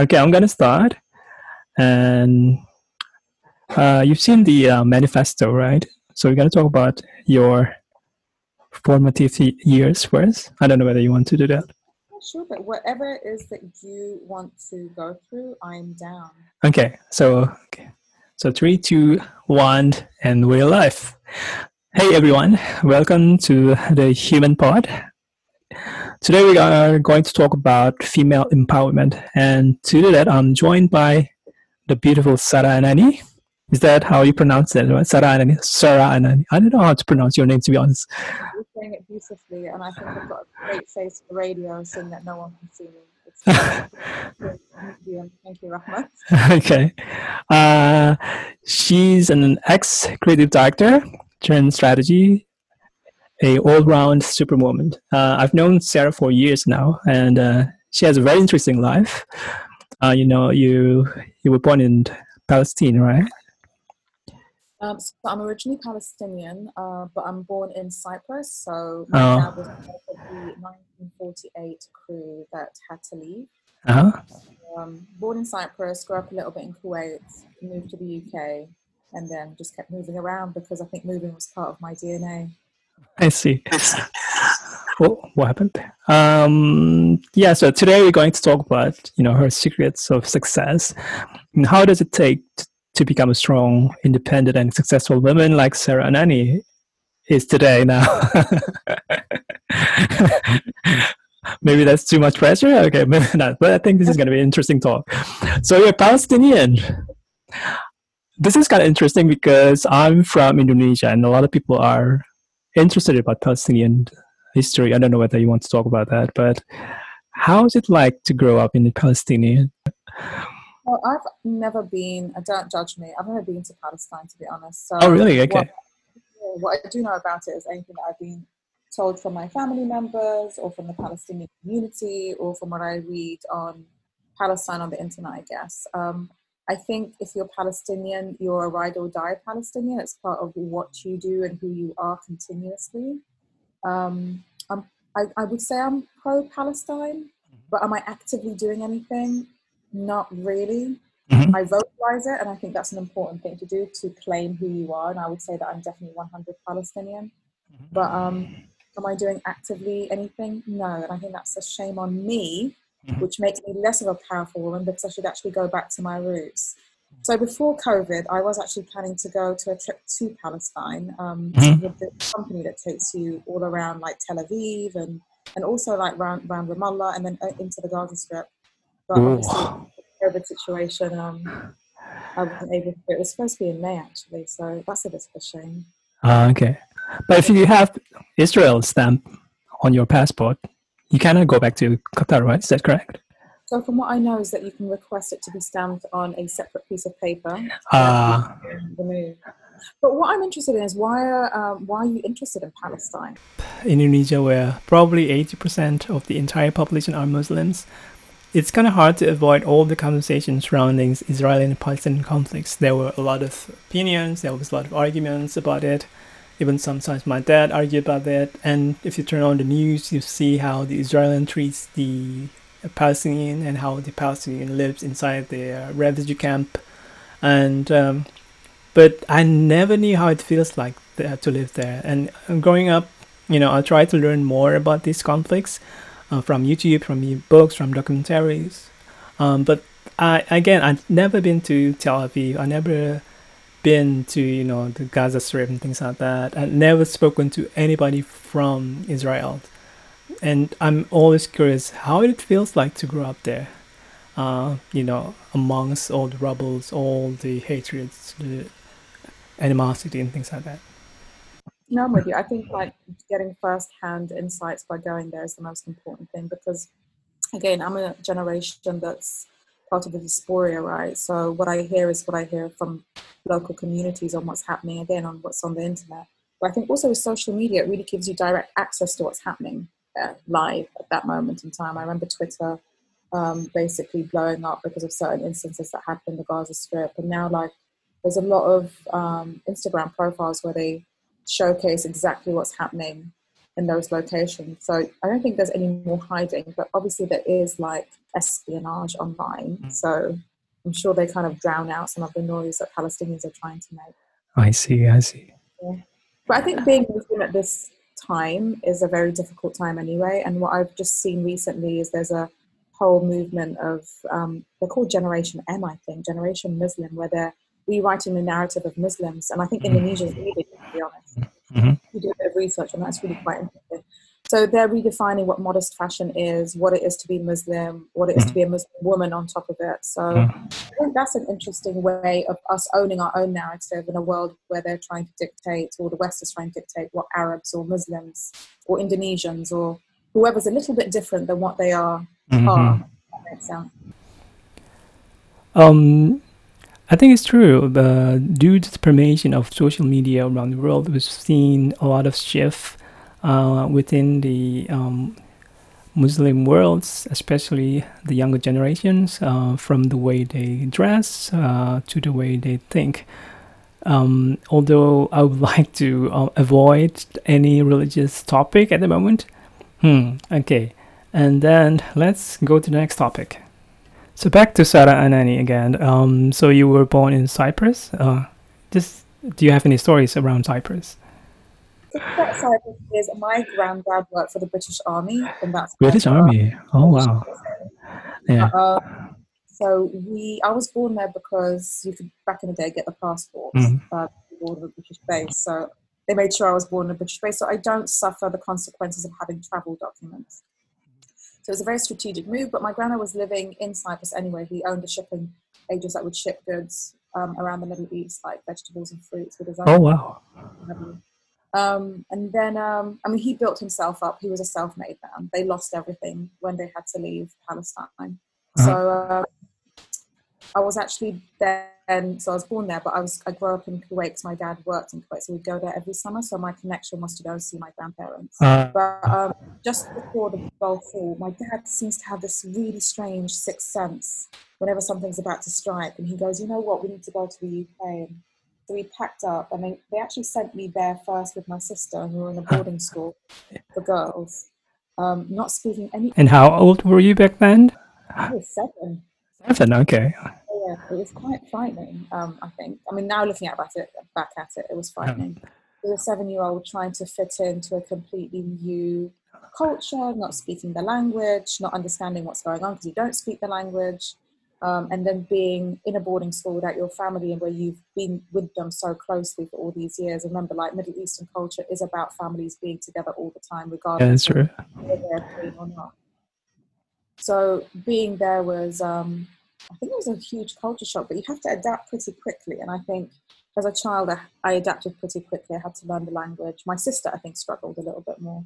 Okay, I'm gonna start. And uh, you've seen the uh, manifesto, right? So we're gonna talk about your formative years first. I don't know whether you want to do that. Sure, but whatever it is that you want to go through, I'm down. Okay, so okay. so three, two, one, and we're live. Hey everyone, welcome to the Human Pod. Today we are going to talk about female empowerment, and to do that, I'm joined by the beautiful Sarah Anani. Is that how you pronounce it? Right? Sarah Anani. Sarah Anani. I don't know how to pronounce your name, to be honest. You're saying it beautifully, and I think I've got a great face for radio, seeing that no one can see me. Thank you, Rahmat. Okay. Uh, she's an ex creative director, trend strategy, a all-round superwoman. Uh, I've known Sarah for years now, and uh, she has a very interesting life. Uh, you know, you you were born in Palestine, right? Um, so I'm originally Palestinian, uh, but I'm born in Cyprus. So my oh. dad was part of the 1948 crew that had to leave. Uh-huh. Um, born in Cyprus, grew up a little bit in Kuwait, moved to the UK, and then just kept moving around because I think moving was part of my DNA. I see. Oh, what happened? Um, yeah, so today we're going to talk about you know her secrets of success and how does it take to become a strong, independent, and successful woman like Sarah Anani is today now. maybe that's too much pressure. Okay, maybe not. But I think this is going to be an interesting talk. So you're Palestinian. This is kind of interesting because I'm from Indonesia, and a lot of people are interested about Palestinian history. I don't know whether you want to talk about that, but how is it like to grow up in the Palestinian? Well, I've never been. Uh, don't judge me. I've never been to Palestine, to be honest. So oh, really? Okay. What, what I do know about it is anything that I've been told from my family members, or from the Palestinian community, or from what I read on Palestine on the internet. I guess. Um, I think if you're Palestinian, you're a ride or die Palestinian. It's part of what you do and who you are continuously. Um, I, I would say I'm pro Palestine, mm-hmm. but am I actively doing anything? Not really. Mm-hmm. I vocalize it, and I think that's an important thing to do to claim who you are. And I would say that I'm definitely 100 Palestinian. Mm-hmm. But um, am I doing actively anything? No. And I think that's a shame on me mm-hmm. which makes me less of a powerful woman because I should actually go back to my roots. So before COVID, I was actually planning to go to a trip to Palestine um, mm-hmm. with the company that takes you all around like Tel Aviv and, and also like around, around Ramallah and then uh, into the Gaza Strip. But obviously, the COVID situation, um, I wasn't able to. It was supposed to be in May actually, so that's a bit of a shame. Uh, okay, but if you have Israel stamp on your passport, you cannot go back to Qatar, right? Is that correct? So, from what I know, is that you can request it to be stamped on a separate piece of paper. Ah. Uh, but what I'm interested in is why are, um, why are you interested in Palestine? Indonesia, where probably 80% of the entire population are Muslims, it's kind of hard to avoid all the conversations surrounding Israeli and Palestinian conflicts. There were a lot of opinions, there was a lot of arguments about it even sometimes my dad argued about that. And if you turn on the news, you see how the Israeli treats the Palestinian and how the Palestinian lives inside the refugee camp. And um, but I never knew how it feels like to live there. And growing up, you know, I tried to learn more about these conflicts uh, from YouTube, from books, from documentaries. Um, but I again, I've never been to Tel Aviv. I never been to you know the Gaza Strip and things like that. I've never spoken to anybody from Israel, and I'm always curious how it feels like to grow up there. Uh, you know, amongst all the rubbles, all the hatreds, the animosity, and things like that. No, I'm with you. I think like getting first-hand insights by going there is the most important thing because, again, I'm a generation that's part of the diaspora, right? So what I hear is what I hear from local communities on what's happening again on what's on the internet. But I think also with social media, it really gives you direct access to what's happening uh, live at that moment in time. I remember Twitter um, basically blowing up because of certain instances that happened in the Gaza Strip, and now like there's a lot of um, Instagram profiles where they showcase exactly what's happening in those locations. So I don't think there's any more hiding, but obviously there is like espionage online. Mm. So I'm sure they kind of drown out some of the noise that Palestinians are trying to make. I see, I see. Yeah. But I think being Muslim at this time is a very difficult time anyway. And what I've just seen recently is there's a whole movement of, um, they're called Generation M, I think, Generation Muslim, where they're rewriting the narrative of Muslims. And I think mm-hmm. Indonesia is leading, to be honest. Mm-hmm. We do a bit of research, and that's really quite interesting. So they're redefining what modest fashion is, what it is to be Muslim, what it is mm-hmm. to be a Muslim woman on top of it. So mm-hmm. I think that's an interesting way of us owning our own narrative in a world where they're trying to dictate, or the West is trying to dictate what Arabs or Muslims or Indonesians or whoever's a little bit different than what they are mm-hmm. are. Um, I think it's true. But due to the permeation of social media around the world, we've seen a lot of shift uh, within the um, Muslim worlds, especially the younger generations, uh, from the way they dress uh, to the way they think. Um, although I would like to uh, avoid any religious topic at the moment. Hmm, okay. And then let's go to the next topic. So back to Sarah Anani again. Um, so you were born in Cyprus. Uh, just do you have any stories around Cyprus? Cyprus is my granddad worked for the British Army, and that's British Army. Oh wow! Yeah. Uh, so we, I was born there because you could back in the day get the passport mm-hmm. uh, born a British base. So they made sure I was born in a British base, so I don't suffer the consequences of having travel documents. So it was a very strategic move. But my grandma was living in Cyprus anyway. He owned a shipping agent that would ship goods um, around the Middle East, like vegetables and fruits. With his own oh wow! Um, and then, um, I mean, he built himself up. He was a self-made man. They lost everything when they had to leave Palestine. Uh-huh. So uh, I was actually there. And so I was born there, but I was I grew up in Kuwait because my dad worked in Kuwait, so we'd go there every summer. So my connection was to go and see my grandparents. Uh, but um, just before the Gulf War, my dad seems to have this really strange sixth sense whenever something's about to strike, and he goes, "You know what? We need to go to the UK." And so we packed up, and they, they actually sent me there first with my sister, and we were in a boarding school for girls, um, not speaking any. And how old were you back then? I was seven. Seven, okay yeah, it was quite frightening. Um, I think. I mean, now looking at it, back at it, it was frightening. Yeah. a seven-year-old trying to fit into a completely new culture, not speaking the language, not understanding what's going on because you don't speak the language, um, and then being in a boarding school without your family and where you've been with them so closely for all these years. Remember, like Middle Eastern culture is about families being together all the time, regardless yeah, of whether they're clean or not. So being there was um, I think it was a huge culture shock, but you have to adapt pretty quickly. And I think as a child, I, I adapted pretty quickly. I had to learn the language. My sister, I think, struggled a little bit more.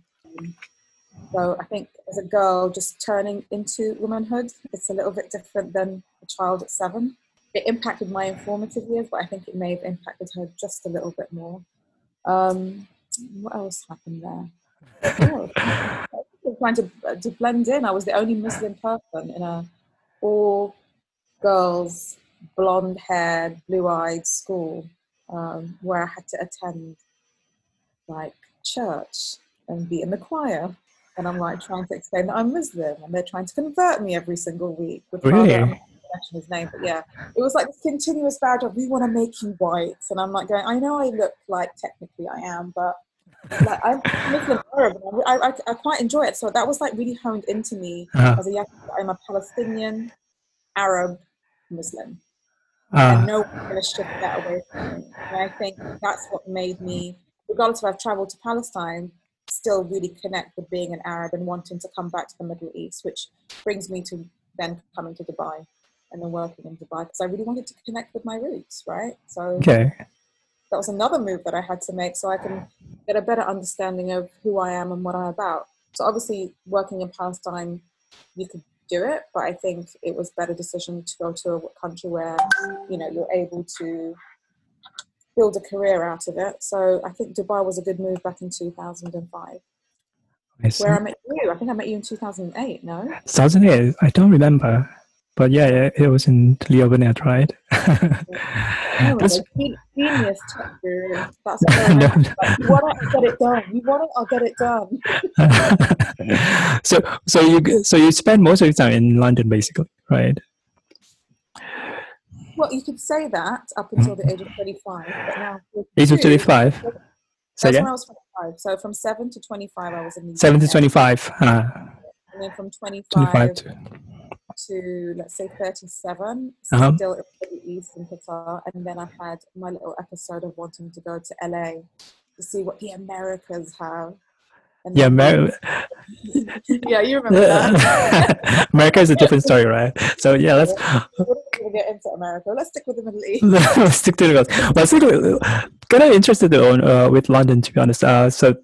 So I think as a girl, just turning into womanhood, it's a little bit different than a child at seven. It impacted my informative years, but I think it may have impacted her just a little bit more. Um, what else happened there? Oh, trying to, to blend in. I was the only Muslim person in a all girls, blonde haired, blue eyed school um, where I had to attend like church and be in the choir. And I'm like trying to explain that I'm Muslim and they're trying to convert me every single week. With really? his name, but yeah, it was like this continuous battle of we want to make you white, and I'm like going, I know I look like technically I am, but like I'm Muslim Arab, I, I, I, quite enjoy it. So that was like really honed into me uh-huh. as a young. I'm a Palestinian Arab Muslim. Uh, and no one's going to strip that away from me. And I think that's what made me, regardless of I've traveled to Palestine, still really connect with being an Arab and wanting to come back to the Middle East, which brings me to then coming to Dubai and then working in Dubai because I really wanted to connect with my roots, right? So okay. that was another move that I had to make so I can get a better understanding of who I am and what I'm about. So obviously, working in Palestine, you could do it, but I think it was better decision to go to a country where you know you're able to build a career out of it. So I think Dubai was a good move back in 2005. I where I met you, I think I met you in 2008. No, 2008. I don't remember. But yeah, it was in Leo Burnett, right? That's genius chapter. That's no. like, you want it, I'll get it done. You want it, I'll get it done. so, so you so you spend most of your time in London, basically, right? Well, you could say that up until the age of 25, but now age of 25. So that's when I was 25. So from seven to 25, I was in the seven to 25. Uh, and then from 25, 25 to, to, let's say 37, uh-huh. still in the east in Qatar, and then I had my little episode of wanting to go to LA to see what the Americas have. And yeah, Mer- yeah, you remember that. America is a different story, right? So yeah, let's we'll get into America. Let's stick with the Middle East. let's stick to the Middle East. Well, stick kind of interested on uh, with London, to be honest. Uh, so,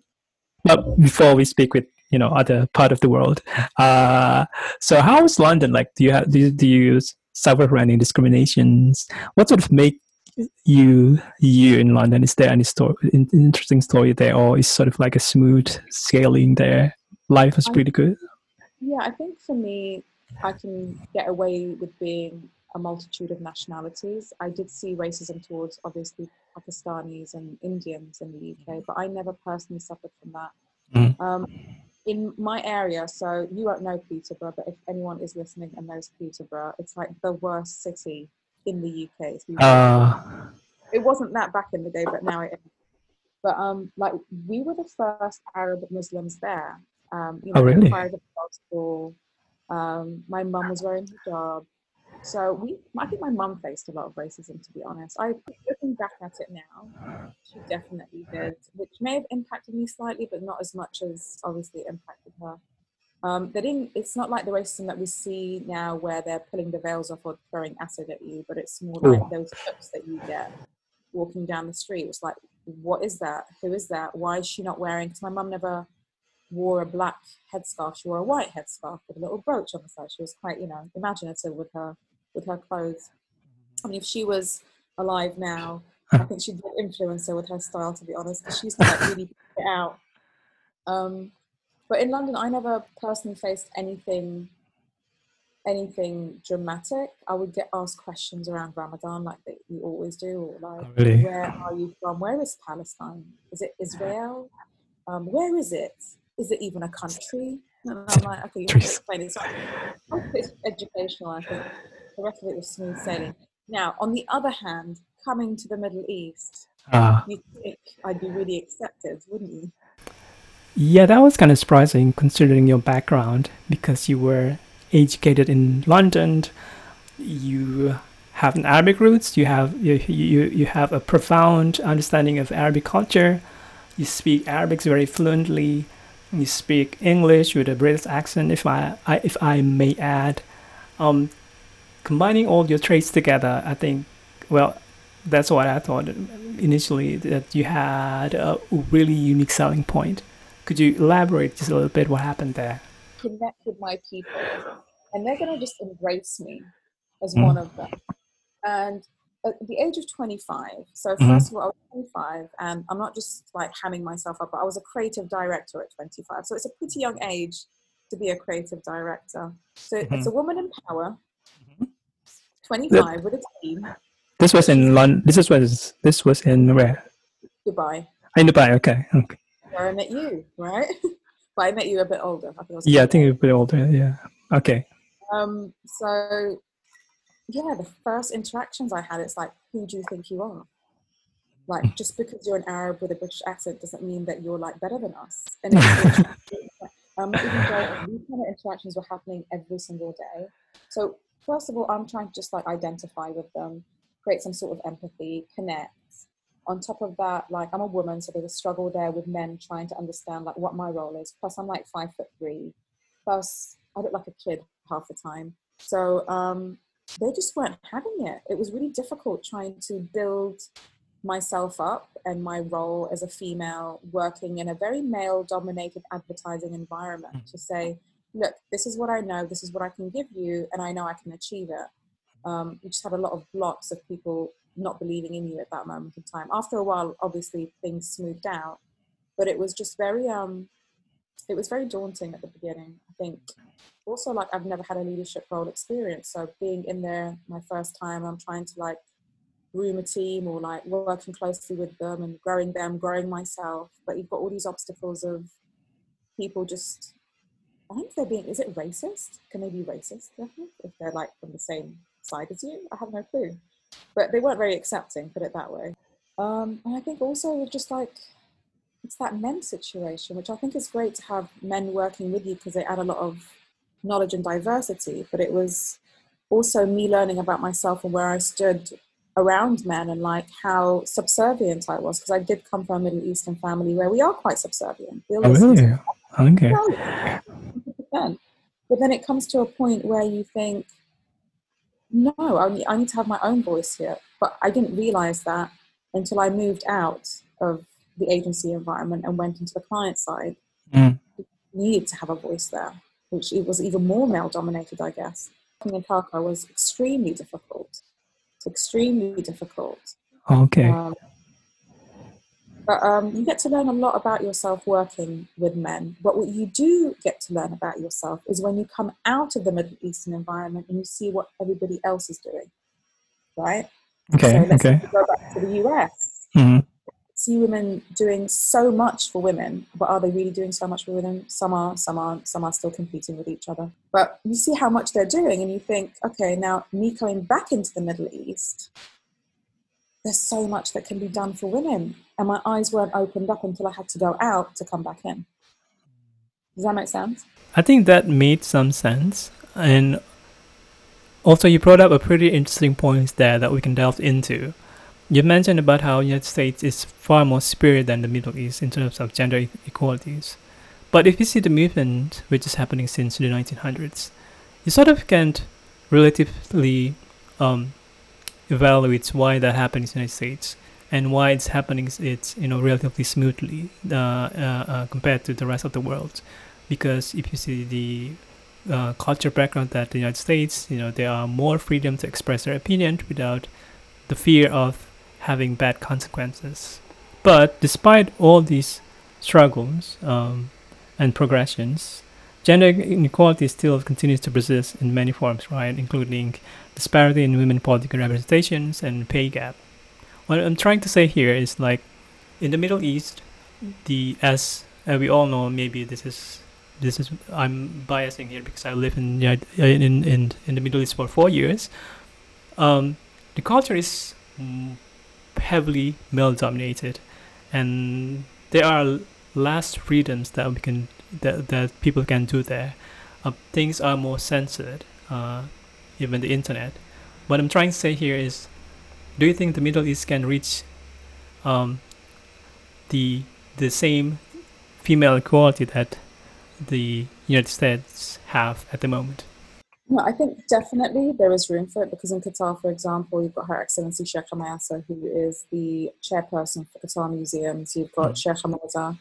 but before we speak with you know other part of the world, uh, so how is London like? Do you have do you, do you suffer from any discriminations? What sort of make you you in London? Is there any story, interesting story there, or is sort of like a smooth sailing there? Life is pretty good. Yeah, I think for me, I can get away with being a multitude of nationalities. I did see racism towards obviously Pakistanis and Indians in the UK, but I never personally suffered from that. Mm. Um, in my area, so you won't know Peterborough, but if anyone is listening and knows Peterborough, it's like the worst city in the UK. Uh. It wasn't that back in the day, but now it is. But um, like we were the first Arab Muslims there. Um, you oh, know, oh, really? the gospel. Um, my mum was wearing hijab. So we, I think my mum faced a lot of racism, to be honest. I, looking back at it now, she definitely did, which may have impacted me slightly, but not as much as obviously impacted her. Um, they didn't. It's not like the racism that we see now, where they're pulling the veils off or throwing acid at you, but it's more like those looks that you get walking down the street. It's like, what is that? Who is that? Why is she not wearing? Because my mum never wore a black headscarf. She wore a white headscarf with a little brooch on the side. She was quite, you know, imaginative with her with her clothes. I mean, if she was alive now, I think she'd be an influencer with her style, to be honest, she's like really it out. Um, but in London, I never personally faced anything, anything dramatic. I would get asked questions around Ramadan, like that you always do, or like, oh, really? where are you from? Where is Palestine? Is it Israel? Um, where is it? Is it even a country? And I'm like, okay, you have to explain it. It's educational, I think the rest of it was smooth sailing. Now, on the other hand, coming to the Middle East, uh, you think I'd be really accepted, wouldn't you? Yeah, that was kind of surprising considering your background because you were educated in London. You have an Arabic roots. You have you you, you have a profound understanding of Arabic culture. You speak Arabic very fluently. You speak English with a British accent, if I, I if I may add. Um, combining all your traits together, I think, well, that's what I thought initially that you had a really unique selling point. Could you elaborate just a little bit what happened there? Connect with my people, and they're going to just embrace me as mm. one of them. And at the age of 25, so 1st mm-hmm. of all, I was 25, and I'm not just like hamming myself up, but I was a creative director at 25. So it's a pretty young age to be a creative director. So mm-hmm. it's a woman in power 25 with a team. This was in London. This was this was in where? Dubai. In Dubai. Okay. Okay. Where I met you, right? but I met you a bit older. I think yeah, I think you're a bit older. Yeah. Okay. Um. So, yeah, the first interactions I had, it's like, who do you think you are? Like, hmm. just because you're an Arab with a British accent doesn't mean that you're like better than us. And um, even though these kind of interactions were happening every single day. So first of all, I'm trying to just like identify with them, create some sort of empathy, connect. On top of that, like I'm a woman, so there's a struggle there with men trying to understand like what my role is. Plus, I'm like five foot three. Plus, I look like a kid half the time. So um, they just weren't having it. It was really difficult trying to build myself up and my role as a female working in a very male dominated advertising environment mm. to say, look, this is what I know, this is what I can give you, and I know I can achieve it. Um, you just had a lot of blocks of people not believing in you at that moment in time. After a while, obviously things smoothed out, but it was just very, um, it was very daunting at the beginning. I think also like I've never had a leadership role experience. So being in there my first time, I'm trying to like groom a team or like working closely with them and growing them, growing myself. But you've got all these obstacles of people just I think they're being is it racist? Can they be racist if they're like from the same side as you? I have no clue. But they weren't very accepting, put it that way. Um, and I think also just like it's that men situation, which I think is great to have men working with you because they add a lot of knowledge and diversity. But it was also me learning about myself and where I stood around men and like how subservient I was because I did come from a Middle Eastern family where we are quite subservient. oh, really? Okay. But then it comes to a point where you think, no, I need, I need to have my own voice here. But I didn't realize that until I moved out of the agency environment and went into the client side. Mm. You needed to have a voice there, which it was even more male dominated, I guess. Working in Telco was extremely difficult. It's extremely difficult. Okay. Um, but um, you get to learn a lot about yourself working with men. But what you do get to learn about yourself is when you come out of the Middle Eastern environment and you see what everybody else is doing, right? Okay. So okay. go back to the US. Mm-hmm. See women doing so much for women, but are they really doing so much for women? Some are, some aren't. Some are still competing with each other. But you see how much they're doing, and you think, okay, now me coming back into the Middle East, there's so much that can be done for women. And my eyes weren't opened up until I had to go out to come back in. Does that make sense? I think that made some sense. And also, you brought up a pretty interesting point there that we can delve into. You mentioned about how the United States is far more superior than the Middle East in terms of gender equalities. But if you see the movement which is happening since the 1900s, you sort of can't relatively um, evaluates why that happens in the United States and why it's happening it's you know relatively smoothly uh, uh, uh, compared to the rest of the world. Because if you see the uh, culture background that the United States you know there are more freedom to express their opinion without the fear of having bad consequences. But despite all these struggles um, and progressions gender inequality still continues to persist in many forms right including disparity in women political representations and pay gap. What I'm trying to say here is like in the Middle East, the as uh, we all know, maybe this is this is I'm biasing here because I live in in in, in the Middle East for four years. Um, the culture is heavily male dominated, and there are less freedoms that we can that, that people can do there. Uh, things are more censored. Uh, even the internet. What I'm trying to say here is, do you think the Middle East can reach um, the the same female equality that the United States have at the moment? No, I think definitely there is room for it because in Qatar, for example, you've got Her Excellency Sheikh Mayasa, who is the chairperson for Qatar Museums. You've got mm. Sheikh Hamada,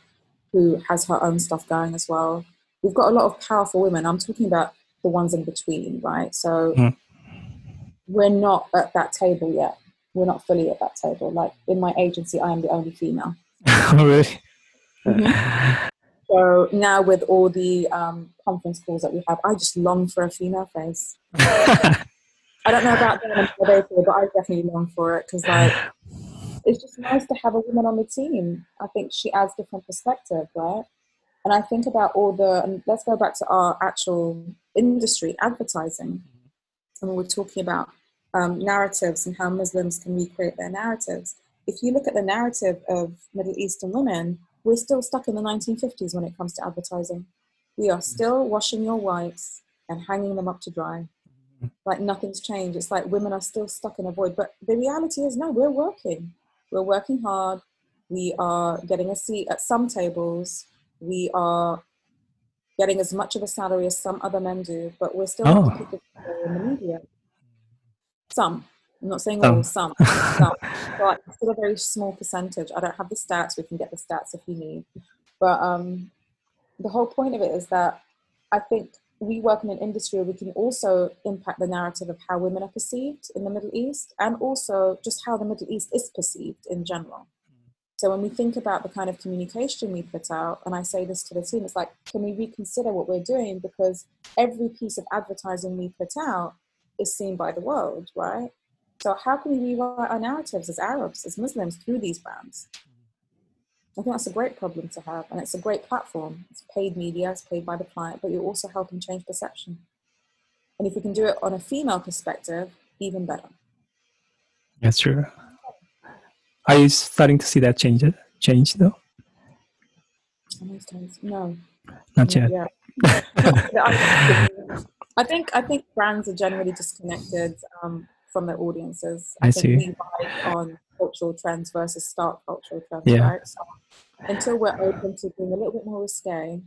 who has her own stuff going as well. We've got a lot of powerful women. I'm talking about the ones in between, right? So mm. we're not at that table yet. We're not fully at that table. Like in my agency, I am the only female. oh, really? Mm-hmm. So now with all the um, conference calls that we have, I just long for a female face. I don't know about them, but I definitely long for it because like it's just nice to have a woman on the team. I think she adds different perspective, right? And I think about all the, and let's go back to our actual industry, advertising. Mm-hmm. And we're talking about um, narratives and how Muslims can recreate their narratives. If you look at the narrative of Middle Eastern women, we're still stuck in the 1950s when it comes to advertising. We are mm-hmm. still washing your whites and hanging them up to dry. Mm-hmm. Like nothing's changed. It's like women are still stuck in a void. But the reality is, no, we're working. We're working hard. We are getting a seat at some tables we are getting as much of a salary as some other men do, but we're still oh. in the media. Some. I'm not saying all, some. some. But still a very small percentage. I don't have the stats. We can get the stats if you need. But um, the whole point of it is that I think we work in an industry where we can also impact the narrative of how women are perceived in the Middle East and also just how the Middle East is perceived in general. So when we think about the kind of communication we put out, and I say this to the team, it's like, can we reconsider what we're doing? Because every piece of advertising we put out is seen by the world, right? So how can we rewrite our narratives as Arabs, as Muslims through these brands? I think that's a great problem to have, and it's a great platform. It's paid media, it's paid by the client, but you're also helping change perception. And if we can do it on a female perspective, even better. That's true. Are you starting to see that change? Change though? No. Not yet. Yeah. I think I think brands are generally disconnected um, from their audiences. I, I see. On cultural trends versus stark cultural trends, yeah. right? So until we're open to being a little bit more risque,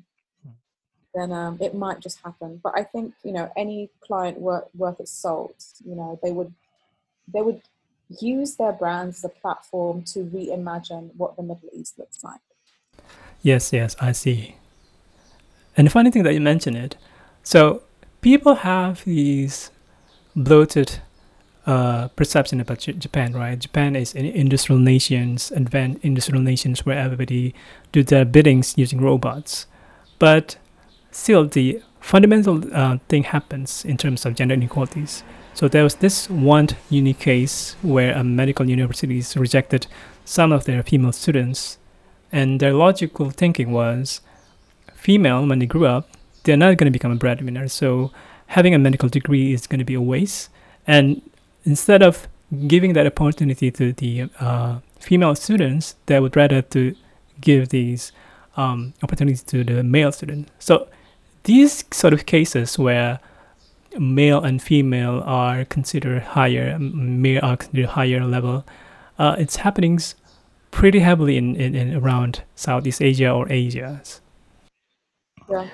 then um, it might just happen. But I think you know any client worth worth its salt, you know, they would they would use their brands as a platform to reimagine what the Middle East looks like. Yes, yes, I see. And the funny thing that you mentioned it, so people have these bloated uh, perception about J- Japan, right? Japan is an industrial nations, advanced industrial nations where everybody do their biddings using robots. But still, the fundamental uh, thing happens in terms of gender inequalities. So there was this one unique case where a medical universities rejected some of their female students, and their logical thinking was, female when they grew up, they're not going to become a breadwinner. So having a medical degree is going to be a waste, and instead of giving that opportunity to the uh, female students, they would rather to give these um, opportunities to the male students. So these sort of cases where male and female are considered higher, male are considered higher level. Uh, it's happening pretty heavily in, in, in, around Southeast Asia or Asia. Yeah,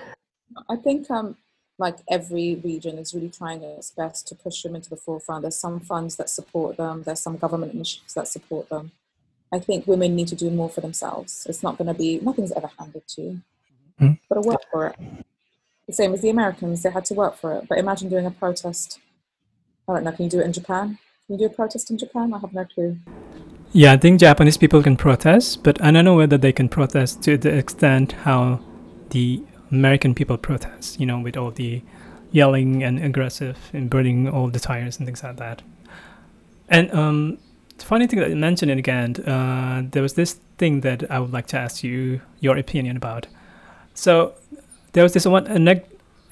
I think um, like every region is really trying its best to push them into the forefront. There's some funds that support them. There's some government initiatives that support them. I think women need to do more for themselves. It's not going to be nothing's ever handed to you, mm-hmm. but work for it the same as the Americans, they had to work for it. But imagine doing a protest. I don't know, can you do it in Japan? Can you do a protest in Japan? I have no clue. Yeah, I think Japanese people can protest, but I don't know whether they can protest to the extent how the American people protest, you know, with all the yelling and aggressive and burning all the tires and things like that. And um, the funny thing that you mentioned it again, uh, there was this thing that I would like to ask you your opinion about. So there was this one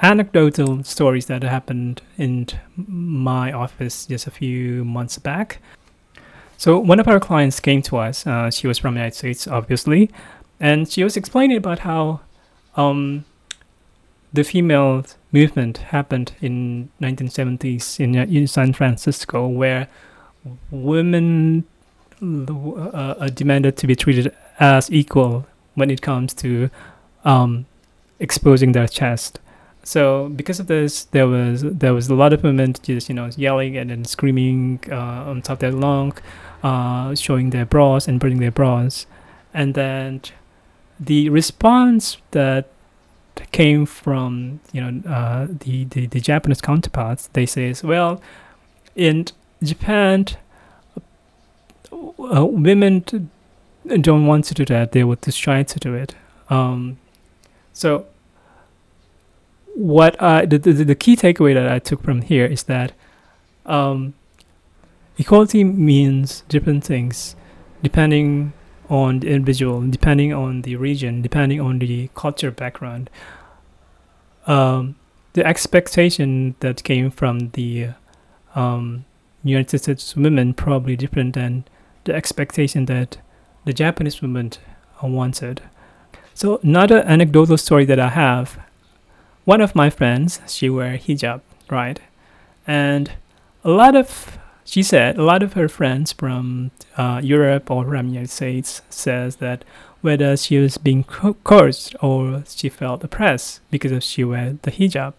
anecdotal stories that happened in my office just a few months back. So one of our clients came to us. Uh, she was from the United States, obviously, and she was explaining about how um, the female movement happened in 1970s in, uh, in San Francisco, where women uh, uh, demanded to be treated as equal when it comes to um, exposing their chest. So because of this, there was there was a lot of women just you know yelling and then screaming uh, on top of their lung, uh, showing their bras and burning their bras, and then the response that came from you know uh, the, the the Japanese counterparts, they say is well, in Japan, uh, women don't want to do that; they would just try to do it. Um, so what I, the, the, the key takeaway that I took from here is that um, equality means different things depending on the individual, depending on the region, depending on the culture background. Um, the expectation that came from the um, United States women probably different than the expectation that the Japanese women wanted. So another anecdotal story that I have, one of my friends, she wear hijab, right? And a lot of, she said, a lot of her friends from uh, Europe or from United States says that whether she was being coerced or she felt oppressed because of she wear the hijab.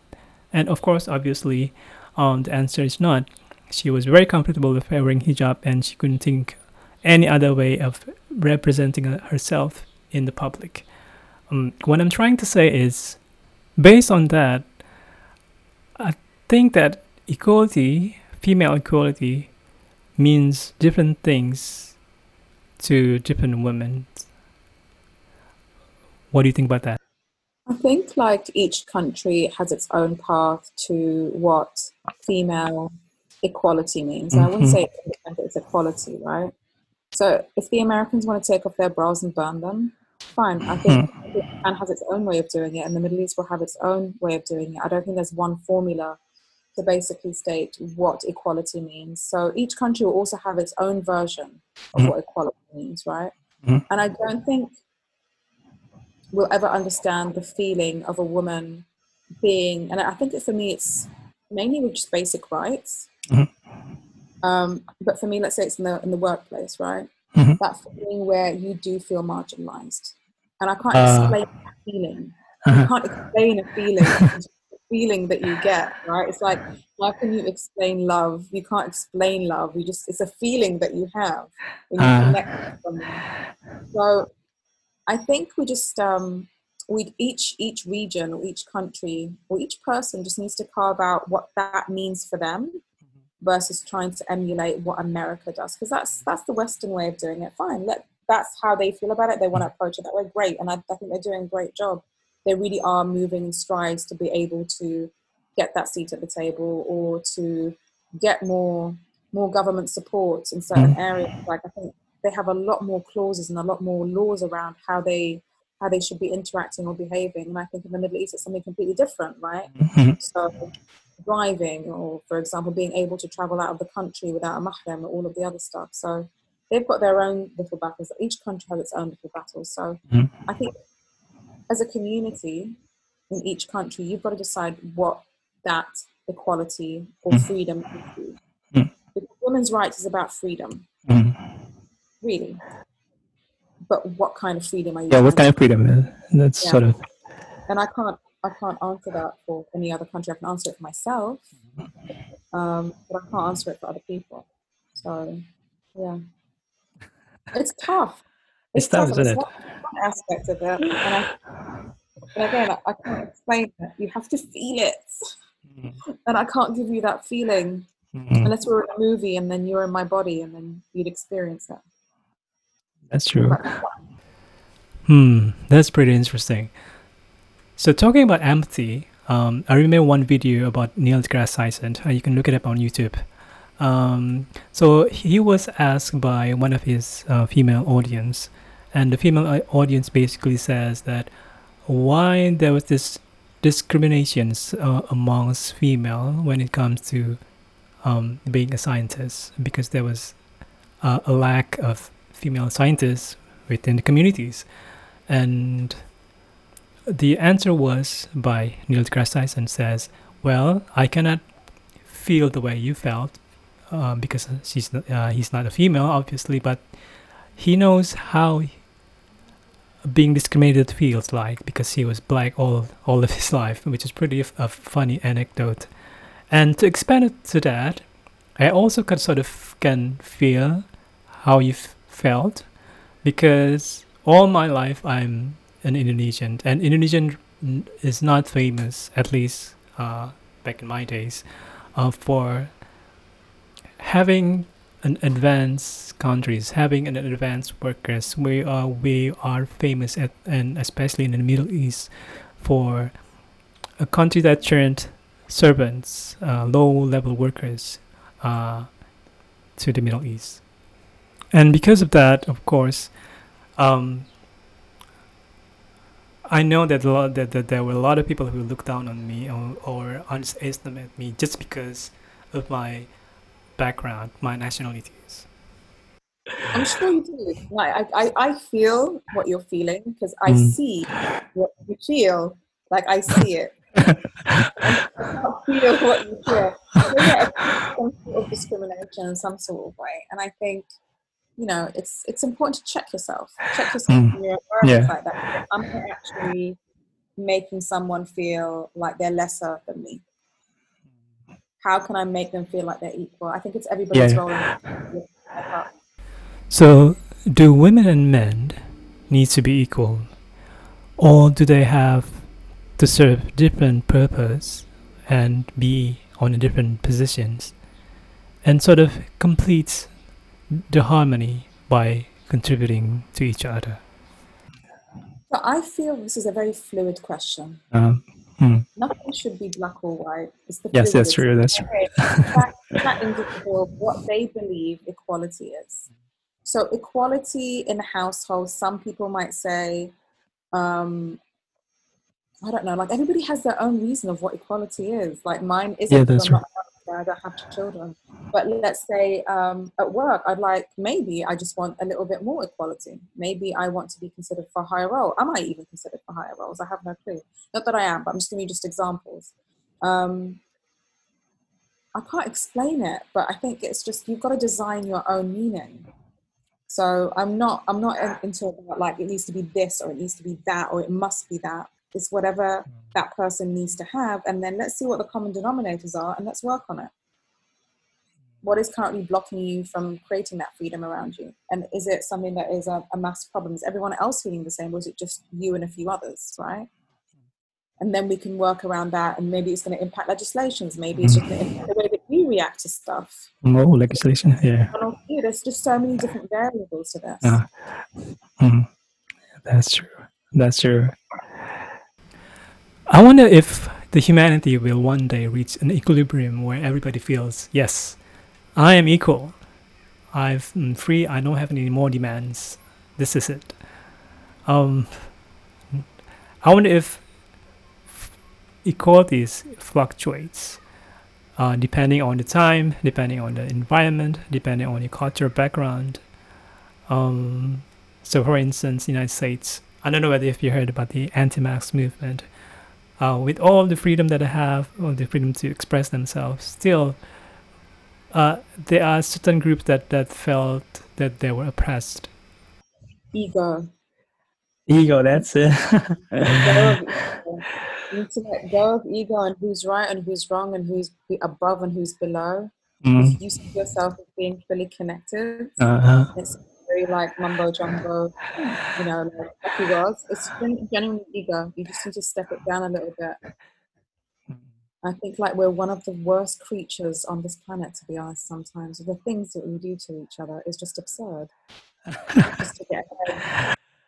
And of course, obviously, um, the answer is not. She was very comfortable with wearing hijab and she couldn't think any other way of representing herself in the public. Um, what I'm trying to say is, based on that, I think that equality, female equality, means different things to different women. What do you think about that? I think like each country has its own path to what female equality means. Mm-hmm. I wouldn't say it's equality, right? So if the Americans want to take off their bras and burn them, fine. I think mm. Japan has its own way of doing it, and the Middle East will have its own way of doing it. I don't think there's one formula to basically state what equality means. So each country will also have its own version of mm. what equality means, right? Mm. And I don't think we'll ever understand the feeling of a woman being, and I think that for me, it's mainly with just basic rights. Mm-hmm. Um, but for me, let's say it's in the in the workplace, right? Mm-hmm. That feeling where you do feel marginalized, and I can't uh, explain that feeling. I can't explain a feeling. feeling that you get, right? It's like how can you explain love? You can't explain love. You just it's a feeling that you have when you uh, connect with someone. So I think we just um, we each each region or each country or each person just needs to carve out what that means for them versus trying to emulate what America does because that's that's the Western way of doing it. Fine, let that's how they feel about it. They want to approach it that way. Great, and I, I think they're doing a great job. They really are moving in strides to be able to get that seat at the table or to get more more government support in certain mm. areas. Like I think they have a lot more clauses and a lot more laws around how they how they should be interacting or behaving. And I think in the Middle East it's something completely different, right? Mm-hmm. So driving or for example being able to travel out of the country without a mahram or all of the other stuff. So they've got their own little battles. Each country has its own little battles. So mm-hmm. I think as a community in each country, you've got to decide what that equality or mm-hmm. freedom is. Mm-hmm. Because women's rights is about freedom. Mm-hmm really. But what kind of freedom are you? Yeah, what kind of freedom? That's yeah. sort of. And I can't, I can't answer that for any other country. I can answer it for myself, um, but I can't answer it for other people. So, yeah, it's tough. It's, it's tough, tough, isn't it? Aspect of it, and, I, and again, I, I can't explain it. You have to feel it, mm-hmm. and I can't give you that feeling mm-hmm. unless we are in a movie and then you're in my body and then you'd experience that. That's true. Hmm, that's pretty interesting. So talking about empathy, um, I remember one video about Neil deGrasse Tyson. Uh, you can look it up on YouTube. Um, so he was asked by one of his uh, female audience, and the female uh, audience basically says that why there was this discriminations uh, amongst female when it comes to um, being a scientist because there was uh, a lack of female scientists within the communities. And the answer was by Neil deGrasse Tyson says, well, I cannot feel the way you felt uh, because she's uh, he's not a female, obviously, but he knows how being discriminated feels like because he was black all all of his life, which is pretty f- a funny anecdote. And to expand it to that, I also can sort of can feel how you f- felt because all my life I'm an Indonesian and Indonesian is not famous, at least uh, back in my days, uh, for having an advanced countries, having an advanced workers. We are we are famous at and especially in the Middle East for a country that turned servants, uh, low level workers, uh, to the Middle East and because of that, of course, um, I know that, a lot, that, that there were a lot of people who looked down on me or, or underestimate me just because of my background, my nationalities. I'm sure you do. Like I, I, I feel what you're feeling because I mm. see what you feel. Like I see it. I feel what you feel. So yeah, some sort of discrimination in some sort of way, and I think you know, it's it's important to check yourself. Check yourself mm. your yeah. like that. I'm actually making someone feel like they're lesser than me. How can I make them feel like they're equal? I think it's everybody's yeah. role. So, do women and men need to be equal, or do they have to serve different purpose and be on different positions, and sort of complete the harmony by contributing to each other? So I feel this is a very fluid question. Um, hmm. Nothing should be black or white. It's the Yes, that's true. That's true. that, that individual what they believe equality is. So equality in a household, some people might say, um, I don't know, like everybody has their own reason of what equality is. Like mine isn't Yeah, that's not I don't have children. But let's say um, at work, I'd like maybe I just want a little bit more equality. Maybe I want to be considered for a higher role. Am I even considered for higher roles? I have no clue. Not that I am, but I'm just giving you just examples. Um, I can't explain it, but I think it's just you've got to design your own meaning. So I'm not I'm not into about like it needs to be this or it needs to be that or it must be that. It's whatever that person needs to have, and then let's see what the common denominators are, and let's work on it. What is currently blocking you from creating that freedom around you? And is it something that is a, a mass problem? Is everyone else feeling the same, or is it just you and a few others, right? And then we can work around that, and maybe it's going to impact legislations. Maybe it's just going to impact the way that you react to stuff. Oh, legislation. Yeah. There's just so many different variables to this. Uh, mm, that's true. That's true. I wonder if the humanity will one day reach an equilibrium where everybody feels, yes, I am equal. I'm free. I don't have any more demands. This is it. Um, I wonder if equality fluctuates uh, depending on the time, depending on the environment, depending on your cultural background. Um, so, for instance, United States, I don't know whether if you heard about the anti-mask movement. Uh, with all the freedom that they have, all the freedom to express themselves, still, uh, there are certain groups that, that felt that they were oppressed. Ego. Ego, that's it. Let go of ego. You need to let go of ego and who's right and who's wrong and who's above and who's below. Mm, If you see yourself as being fully connected, uh-huh. it's very like mumbo jumbo, you know, like, he was. It's gen- genuine ego. You just need to step it down a little bit. I think like we're one of the worst creatures on this planet, to be honest. Sometimes the things that we do to each other is just absurd. just to get.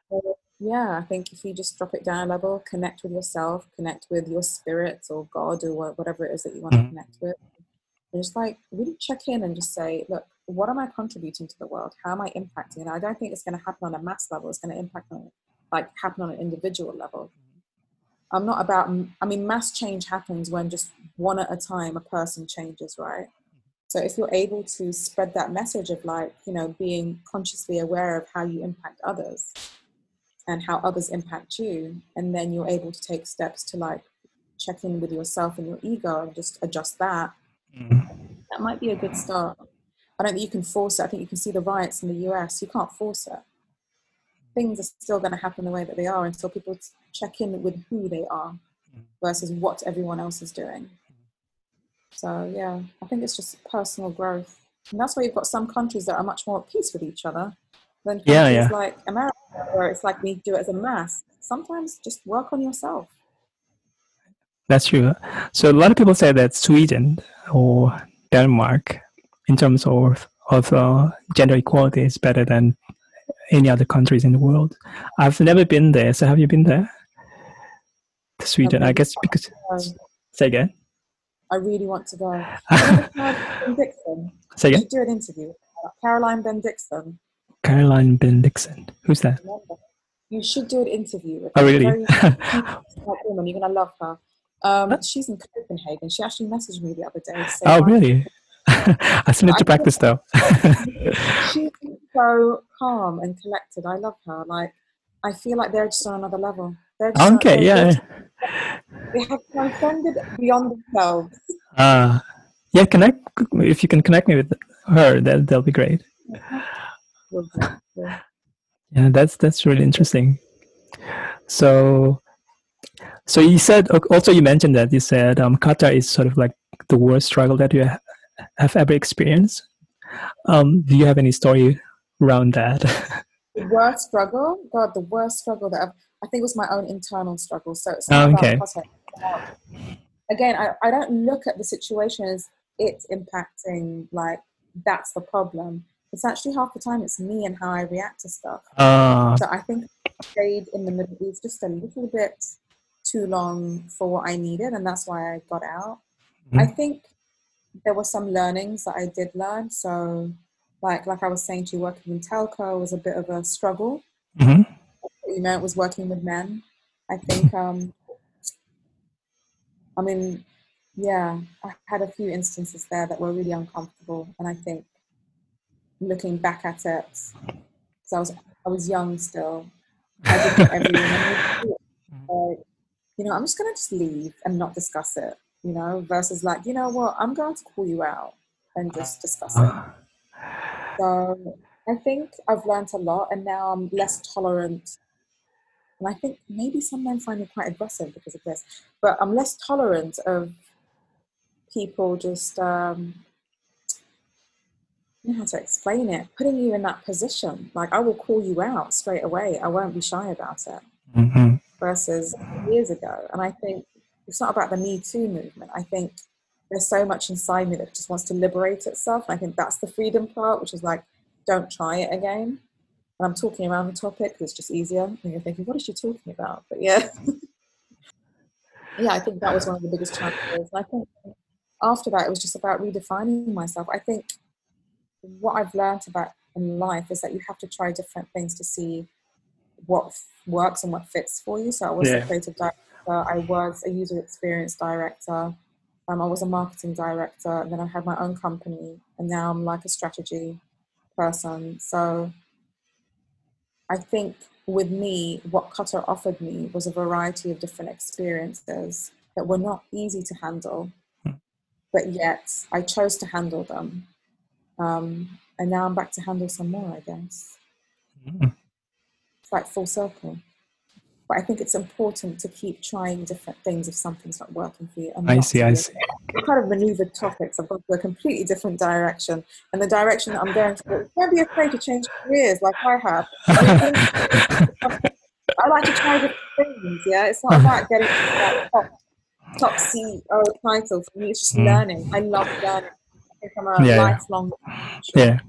So, yeah, I think if you just drop it down a level, connect with yourself, connect with your spirit or God or whatever it is that you want to Mhm. connect with, and just like really check in and just say, look, what am I contributing to the world? How am I impacting? And I don't think it's going to happen on a mass level. It's going to impact on like happen on an individual level. I'm not about. I mean, mass change happens when just one at a time a person changes, right? So if you're able to spread that message of like, you know, being consciously aware of how you impact others and how others impact you, and then you're able to take steps to like check in with yourself and your ego and just adjust that, Mm, that might be a good start. I don't think you can force it. I think you can see the riots in the US. You can't force it. Things are still going to happen the way that they are until people t- check in with who they are versus what everyone else is doing. So, yeah, I think it's just personal growth. And that's why you've got some countries that are much more at peace with each other than countries Yeah, yeah. like America, where it's like we do it as a mass. Sometimes just work on yourself. That's true. So a lot of people say that Sweden or Denmark, in terms of of uh, gender equality, is better than any other countries in the world. I've never been there. So have you been there? To Sweden, I guess because Um, say again. I really want to go. Ben Dixon? Say again. should do an interview. Caroline Ben Dixon. Caroline Bendixson. Who's that? You should do an interview with Oh, really? Very woman. You're gonna love her. Um, she's in Copenhagen. She actually messaged me the other day. oh, really? I still need to practice though. She's so calm and collected. I love her. Like, I feel like they're just on another level. They're just okay, yeah. They have transcended beyond themselves. Uh, yeah, connect. If you can connect me with her, that that'll be great. Yeah. That's that's really interesting. So, so you said also you mentioned that you said um, Qatar is sort of like the worst struggle that you have ever experienced. Um, do you have any story around that? The worst struggle, God, the worst struggle that I've, I think was my own internal struggle. So it's Oh, okay. about context. It's Again, I, I don't look at the situation as it's impacting, like that's the problem. it's actually half the time it's me and how I react to stuff. Uh, So I think I stayed in the Middle East just a little bit too long for what I needed, and that's why I got out. I Mhm. think there were some learnings that I did learn. So, like like I was saying to you, working in telco was a bit of a struggle. mhm. You know, it was working with men. I think. Um, I mean, yeah, I had a few instances there that were really uncomfortable, and I think looking back at it, because I was I was young still, I did what every woman. Like, you know, I'm just gonna just leave and not discuss it. You know, versus like, you know what, I'm going to call you out and just discuss it. So I think I've learned a lot, and now I'm less tolerant. And I think maybe some men find me quite aggressive because of this, but I'm less tolerant of people just. Um, I don't know how to explain it. Putting you in that position, like I will call you out straight away. I won't be shy about it. mhm. versus years ago. And I think it's not about the Me Too movement. I think there's so much inside me that just wants to liberate itself. And I think that's the freedom part, which is like, don't try it again. And I'm talking around the topic because it's just easier. And you're thinking, what is she talking about? But yeah. yeah, I think that was one of the biggest challenges. And I think after that, it was just about redefining myself. I think what I've learned about in life is that you have to try different things to see what f- works and what fits for you. So I was Yeah. a creative director, I was a user experience director, um, I was a marketing director, and then I had my own company, and now I'm like a strategy person. So I think with me, what Qatar offered me was a variety of different experiences that were not easy to handle, but yet I chose to handle them. Um, and now I'm back to handle some more, I guess. Mhm. It's like full circle. But I think it's important to keep trying different things if something's not working for you. and I see, I see. I've kind of maneuvered topics. I've gone to a completely different direction. And the direction that I'm going to, don't be afraid to change careers like I have. I like to try different things, yeah? It's not about getting that top, top CEO title. For me, it's just Mm. learning. I love learning. I a Yeah. lifelong Yeah,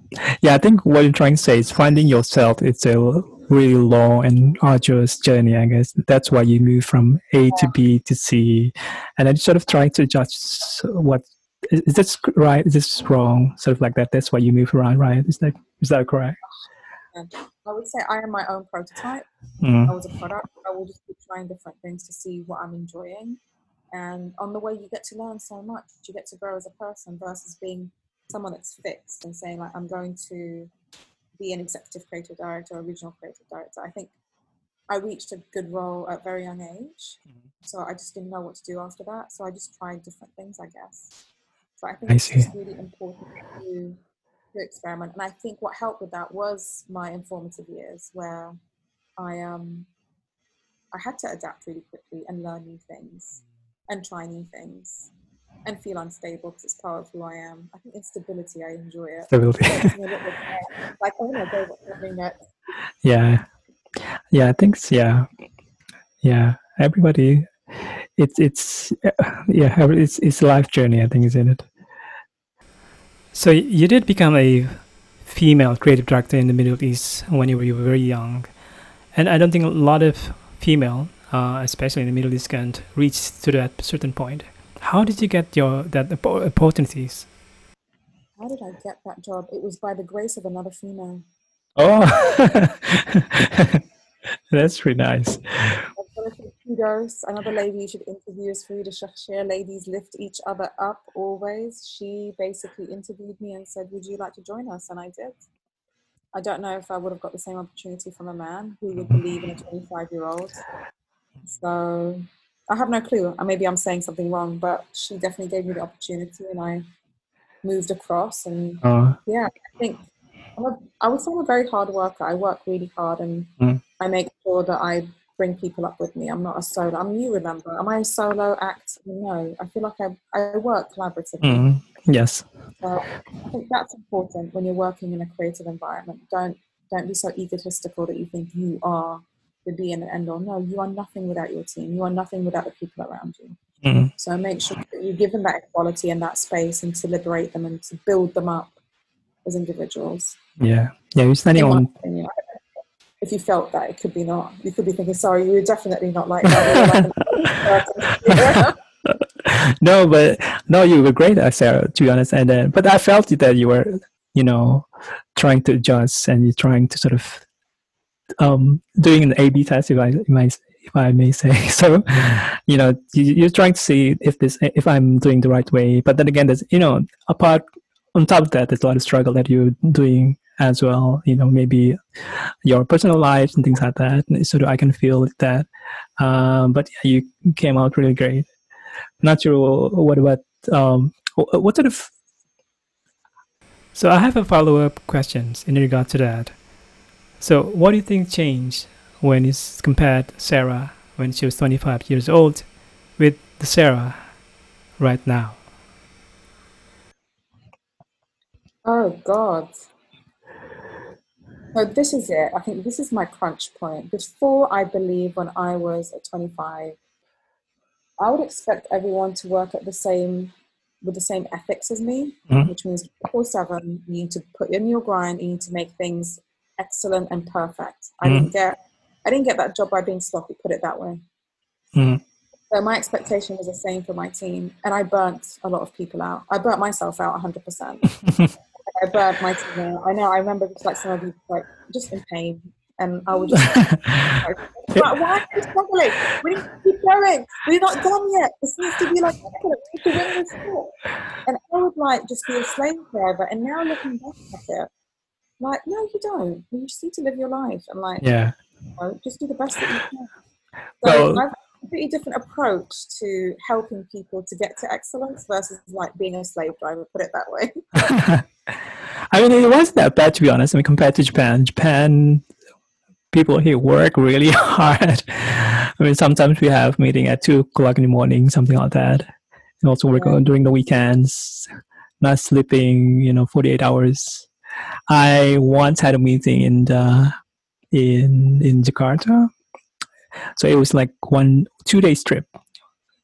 yeah. I think what you're trying to say is finding yourself. It's a really long and arduous journey. I guess that's why you move from A to B to C, and then sort of trying to judge what is, is this right? Is this wrong? Sort of like that. That's why you move around, right? Is that is that correct? I would say I am my own prototype. Mm. I was a product. I will just keep trying different things to see what I'm enjoying. And on the way, you get to learn so much. You get to grow as a person versus being someone that's fixed and saying, like, I'm going to be an executive creative director or regional creative director. I think I reached a good role at a very young age. So I just didn't know what to do after that. So I just tried different things, I guess. So I think I it's really important to, to experiment. And I think what helped with that was my informative years where I um I had to adapt really quickly and learn new things and try new things and feel unstable because it's part of who I am. I think instability, I enjoy it. Stability. It makes me a little bit more like, oh my god, what's happening next? yeah, yeah. I think s- yeah, yeah. Everybody, it's it's uh, yeah. It's it's a life journey. I think, isn't it? So you did become a female creative director in the Middle East when you were, you were very young, and I don't think a lot of female, uh, especially in the Middle East, can reach to that certain point. How did you get your that opportunities? How did I get that job? It was by the grace of another female. Oh, that's pretty nice. I've got to say kudos. Another lady you should interview is Farida Shakhshir. Ladies lift each other up always. She basically interviewed me and said, Would you like to join us? And I did. I don't know if I would have got the same opportunity from a man who would believe in a 25 year old. So I have no clue. Maybe I'm saying something wrong, but she definitely gave me the opportunity and I moved across. And Uh, yeah, I think I'm a, I would say I'm a very hard worker. I work really hard and Mm. I make sure that I bring people up with me. I'm not a solo. I'm you, remember. Am I a solo act? No. I feel like I, I work collaboratively. mm, yes. So I think that's important when you're working in a creative environment. Don't don't be so egotistical that you think you are the be and the end all. No, you are nothing without your team. You are nothing without the people around you. Mm, So make sure that you give them that equality and that space and to liberate them and to build them up as individuals. Yeah, yeah, you're standing on. Opinion, if you felt that, it could be not. You could be thinking, "Sorry, you were definitely not like that." no, but no, you were great, Sarah. To be honest, and then, but I felt that you were, you know, trying to adjust and you're trying to sort of um, doing an A/B test, if I may, if I may say. So, you know, you, are trying to see if this, if I'm doing the right way. But then again, there's, you know, apart on top of that, there's a lot of struggle that you're doing as well. You know, maybe your personal life and things like that. So I can feel that. Um, but yeah, you came out really great. Not sure what about um, what sort of. So I have a follow up questions in regard to that. So, what do you think changed when you compared Sarah when she was 25 years old with the Sarah right now? Oh, God. So, this is it. I think this is my crunch point. Before, I believe, when I was at 25, I would expect everyone to work at the same with the same ethics as me, mm-hmm. which means 4 7, you need to put in your grind, you need to make things excellent and perfect. I mm. didn't get I didn't get that job by being sloppy, put it that way. Mm. So my expectation was the same for my team, and I burnt a lot of people out. I burnt myself out 100. percent I burnt my team out. I know. I remember just like some of you like just in pain, and I would just like, why are you struggling? We need to keep going. We're not done yet. This needs to be like. We need to win this sport. And I would like just be a slave forever. And now looking back at it, like, no, you don't. You just need to live your life and like, yeah, you know, just do the best that you can. So well, I've a pretty different approach to helping people to get to excellence versus like being a slave driver. Put it that way. I mean, it wasn't that bad to be honest. I mean, compared to Japan, Japan people here work really hard. I mean, sometimes we have meeting at two o'clock in the morning, something like that, and also work yeah. on during the weekends, not sleeping, you know, forty eight hours. I once had a meeting in the, in in Jakarta, so it was like one two days trip.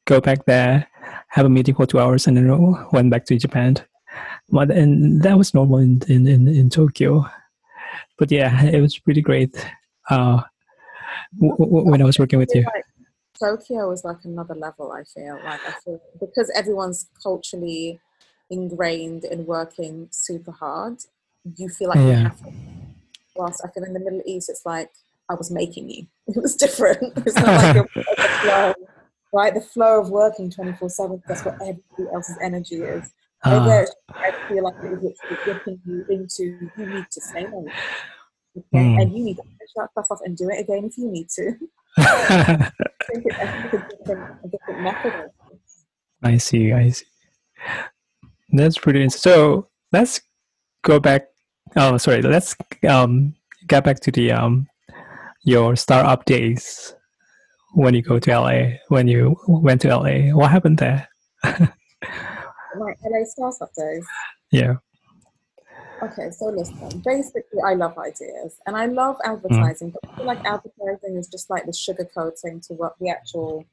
Go back there, have a meeting for two hours, and then went back to Japan. But and that was normal in in in, in Tokyo. But yeah, it was pretty great. Uh, w- w- when I was working with you. Tokyo was like another level. I feel like I feel because everyone's culturally ingrained in working super hard you feel like yeah. you have to. Whilst I feel in the Middle East, it's like I was making you. It was different. It's not like the flow, right? The flow of working 24 7, that's what everybody else's energy is. Uh, I feel like it was literally you into you need to stay on okay? mm. and you need to finish that stuff off and do it again if you need to. I think it's a different, a different method. I see, I see. That's pretty interesting. So let's go back Oh, sorry. Let's um, get back to the um, your startup days when you go to LA. When you went to LA, what happened there? My LA startup days. Yeah. Okay, so listen. Basically, I love ideas and I love advertising, mm. but I feel like advertising is just like the sugar coating to what the actual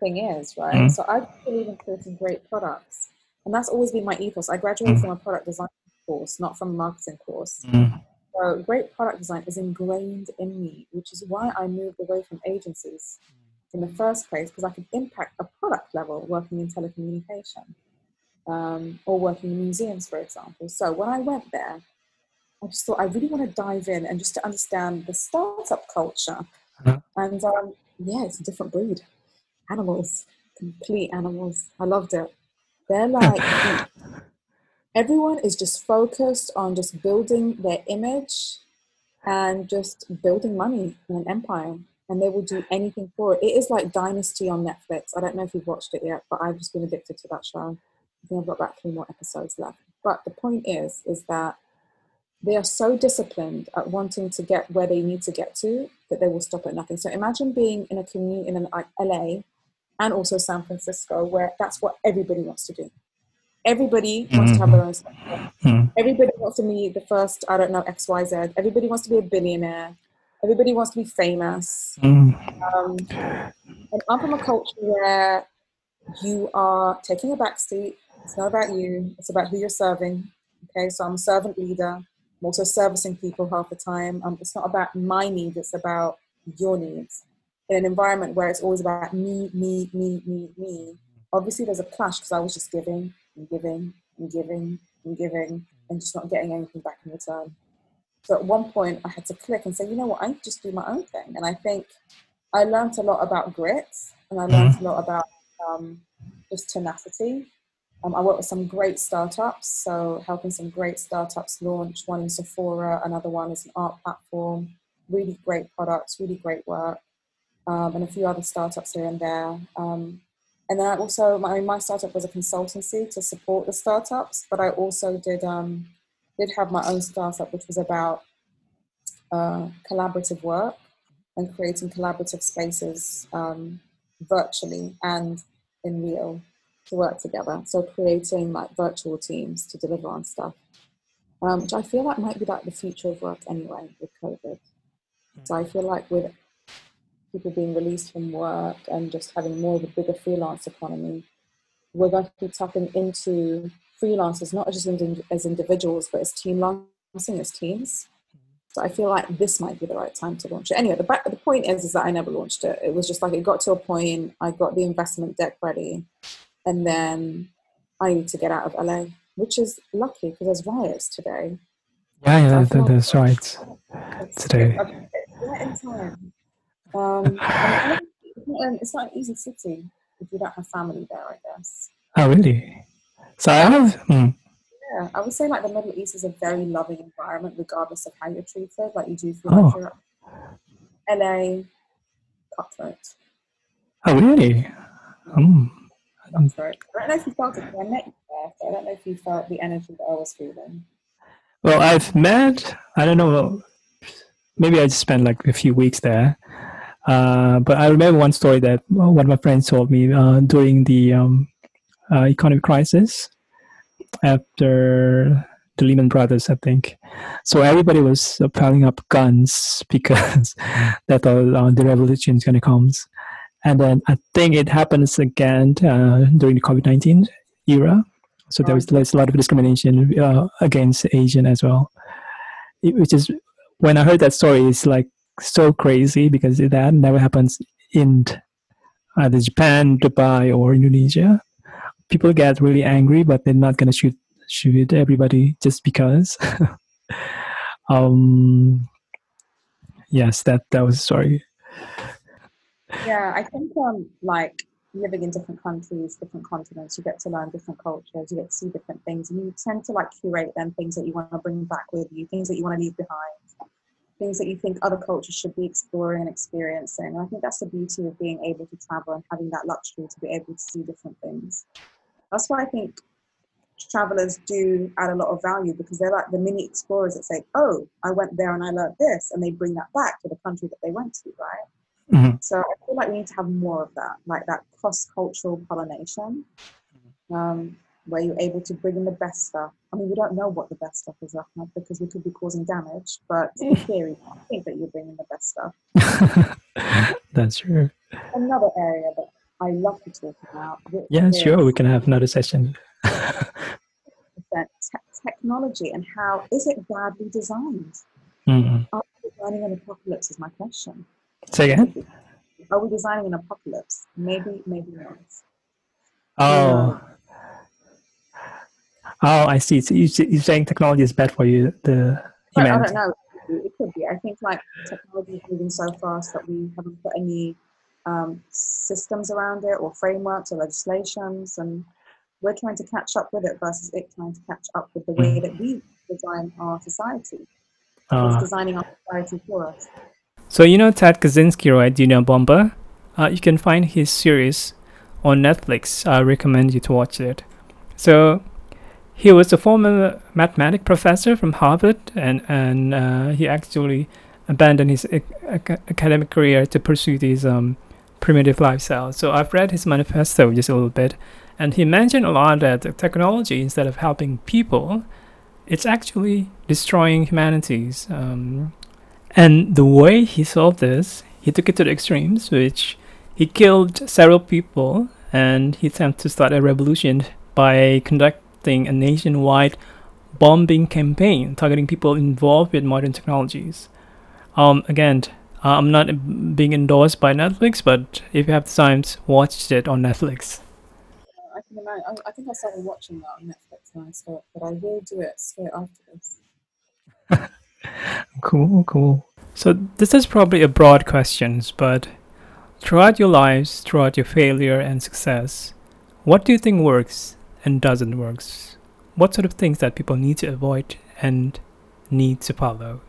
thing is, right? Mm. So I believe in creating great products, and that's always been my ethos. I graduated mm. from a product design course, not from a marketing course. Mm. So great product design is ingrained in me, which is why I moved away from agencies in the first place, because I could impact a product level working in telecommunication um, or working in museums, for example. So when I went there, I just thought I really want to dive in and just to understand the startup culture. Uh-huh. And um, yeah, it's a different breed. Animals, complete animals. I loved it. They're like everyone is just focused on just building their image and just building money in an empire and they will do anything for it. It is like Dynasty on Netflix. I don't know if you've watched it yet, but I've just been addicted to that show. I think I've got about three more episodes left. But the point is, is that they are so disciplined at wanting to get where they need to get to that they will stop at nothing. So imagine being in a community in an LA and also San Francisco where that's what everybody wants to do. Everybody wants mm-hmm. to have their own startup. Mm-hmm. Everybody wants to be the first, I don't know, XYZ. Everybody wants to be a billionaire. Everybody wants to be famous. Mm-hmm. Um, and I'm from a culture where you are taking a back seat. It's not about you, it's about who you're serving. Okay, so I'm a servant leader. I'm also servicing people half the time. Um, it's not about my needs, it's about your needs. In an environment where it's always about me, me, me, me, me, obviously there's a clash because I was just giving and giving and giving and giving and just not getting anything back in return. So at one point I had to click and say, you know what, I to just do my own thing. And I think I learned a lot about grit and I learned mm-hmm. a lot about um, just tenacity. Um, I work with some great startups, so helping some great startups launch. One in Sephora, another one is an art platform. Really great products, really great work, um, and a few other startups here and there. Um, and then I also, my, my startup was a consultancy to support the startups, but I also did um, did have my own startup, which was about uh, collaborative work and creating collaborative spaces um, virtually and in real to work together. So creating like virtual teams to deliver on stuff, um, which I feel like might be like the future of work anyway with COVID. So I feel like with people being released from work and just having more of a bigger freelance economy, we're going to be tapping into freelancers not just as individuals but as team launching as teams. So I feel like this might be the right time to launch it. Anyway, the, the point is, is that I never launched it. It was just like it got to a point, I got the investment deck ready, and then I need to get out of LA, which is lucky because there's riots today. Yeah, yeah, that, that's right. Today. Right in time. Um, it's not an easy city if you don't have family there, I guess. Oh, really? So I have. Hmm. Yeah, I would say like the Middle East is a very loving environment, regardless of how you're treated. Like you do feel oh. like you're LA cutthroat. Oh, really? Um. Cutthroat. I don't know if you felt it. I met you there, so I don't know if you felt the energy that I was feeling. Well, I've met. I don't know. Maybe I just spent like a few weeks there. Uh, but I remember one story that one of my friends told me uh, during the um, uh, economic crisis after the Lehman Brothers, I think. So everybody was piling up guns because they thought uh, the revolution is going to come. And then I think it happens again uh, during the COVID 19 era. So there was there's a lot of discrimination uh, against Asian as well. It, which is when I heard that story, it's like so crazy because that never happens in either Japan, Dubai, or Indonesia people get really angry, but they're not gonna shoot shoot everybody just because. um, yes, that that was sorry. Yeah, I think um, like living in different countries, different continents, you get to learn different cultures, you get to see different things, and you tend to like curate them things that you want to bring back with you, things that you want to leave behind, things that you think other cultures should be exploring and experiencing. And I think that's the beauty of being able to travel and having that luxury to be able to see different things. That's why I think travelers do add a lot of value because they're like the mini explorers that say, "Oh, I went there and I learned this," and they bring that back to the country that they went to, right? Mm-hmm. So I feel like we need to have more of that, like that cross-cultural pollination, um, where you're able to bring in the best stuff. I mean, we don't know what the best stuff is, Ahmed, because we could be causing damage. But in theory, I think that you're bringing the best stuff. That's true. Another area that I love to talk about. Yeah, sure. We can have another session. te- technology and how is it badly designed? Mm-hmm. Are we designing an apocalypse? Is my question. Say again. Are we designing an apocalypse? Maybe, maybe not. Oh. Oh, I see. So you, you're saying technology is bad for you, the humanity. I don't know. It could be. I think like technology is moving so fast that we haven't put any um, systems around it or frameworks or legislations and we're trying to catch up with it versus it trying to catch up with the way that we design our society uh, it's designing our society for us so you know ted kaczynski right do you know Bomber? uh, you can find his series on netflix i recommend you to watch it so he was a former mathematics professor from harvard and, and uh, he actually abandoned his academic career to pursue these um, primitive lifestyle. So I've read his manifesto just a little bit, and he mentioned a lot that technology, instead of helping people, it's actually destroying humanities. Um, and the way he solved this, he took it to the extremes, which he killed several people, and he attempted to start a revolution by conducting a nationwide bombing campaign targeting people involved with modern technologies. Um, again, uh, I'm not being endorsed by Netflix, but if you have the time, watch it on Netflix. I can imagine. I, I think I started watching that on Netflix when I start, but I will do it straight after this. cool, cool. So this is probably a broad question, but throughout your lives, throughout your failure and success, what do you think works and doesn't works? What sort of things that people need to avoid and need to follow?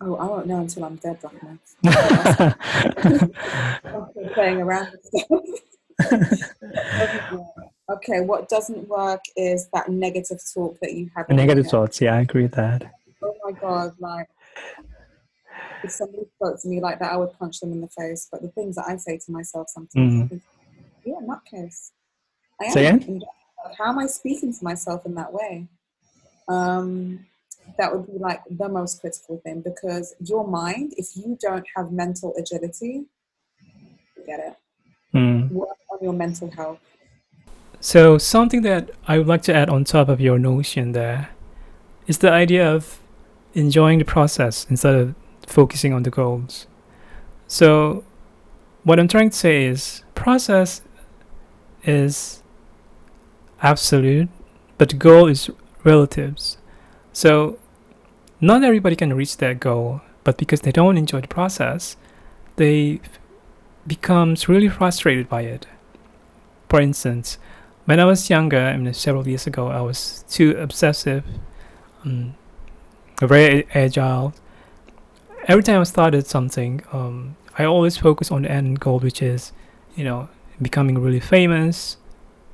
Oh, I won't know until I'm dead, right now. playing around with stuff. okay, what doesn't work is that negative talk that you have. Negative thoughts, yeah, I agree with that. Oh my god, like if somebody spoke to me like that, I would punch them in the face. But the things that I say to myself sometimes, mm. yeah, nutcase. I say am. How am I speaking to myself in that way? Um, that would be like the most critical thing because your mind, if you don't have mental agility, get it. Mm. Work on your mental health. So, something that I would like to add on top of your notion there is the idea of enjoying the process instead of focusing on the goals. So, what I'm trying to say is, process is absolute, but the goal is relatives. So, not everybody can reach their goal, but because they don't enjoy the process, they becomes really frustrated by it. For instance, when I was younger, I mean, several years ago, I was too obsessive, um, very agile. Every time I started something, um, I always focus on the end goal, which is, you know, becoming really famous,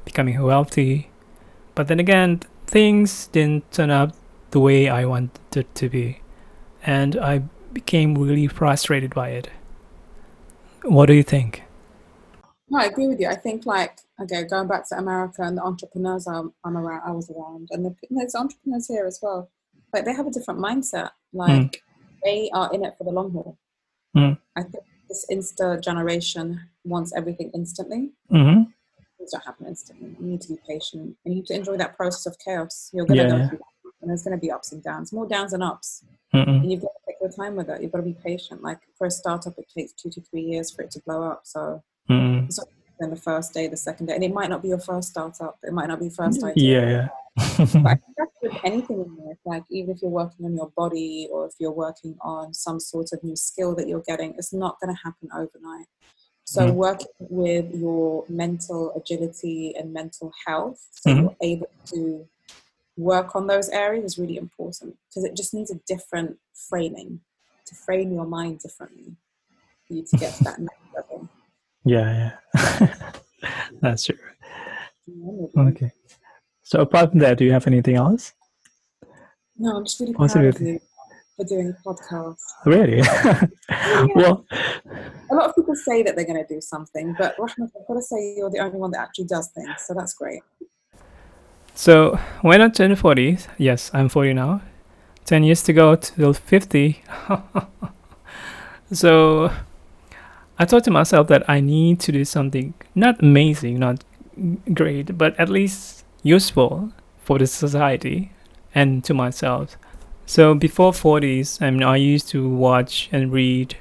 becoming wealthy. But then again, things didn't turn out the way I wanted it to be, and I became really frustrated by it. What do you think? No, I agree with you. I think like okay, going back to America and the entrepreneurs I'm, I'm around, I was around, and the, there's entrepreneurs here as well. Like they have a different mindset. Like mm. they are in it for the long haul. Mm. I think this Insta generation wants everything instantly. Mm-hmm. Things don't happen instantly. You need to be patient. You need to enjoy that process of chaos. You're gonna yeah. go through that. and there's going to be ups and downs, more downs than ups. Mm-mm. And you've got to take your time with it. You've got to be patient. Like for a startup, it takes two to three years for it to blow up. So mm it's not then the first day, the second day, and it might not be your first startup. It might not be first idea. Yeah, yeah. but I think that's with anything in life. Like even if you're working on your body or if you're working on some sort of new skill that you're getting, it's not going to happen overnight. So mm working with your mental agility and mental health, so mm-hmm. you're able to work on those areas is really important because it just needs a different framing to frame your mind differently for you to get to that next level. Yeah, yeah. That's true. Okay. So apart from that, do you have anything else? No, I'm just really proud of you for doing a podcast. Really? yeah. Well, a lot of people say that they're going to do something, but Rahmat, I've got to say you're the only one that actually does things, so that's great. So when I turn 40, yes, I'm 40 now, 10 years to go till 50. so I thought to myself that I need to do something not amazing, not great, but at least useful for the society and to myself. So before 40s, I mean, I used to watch and read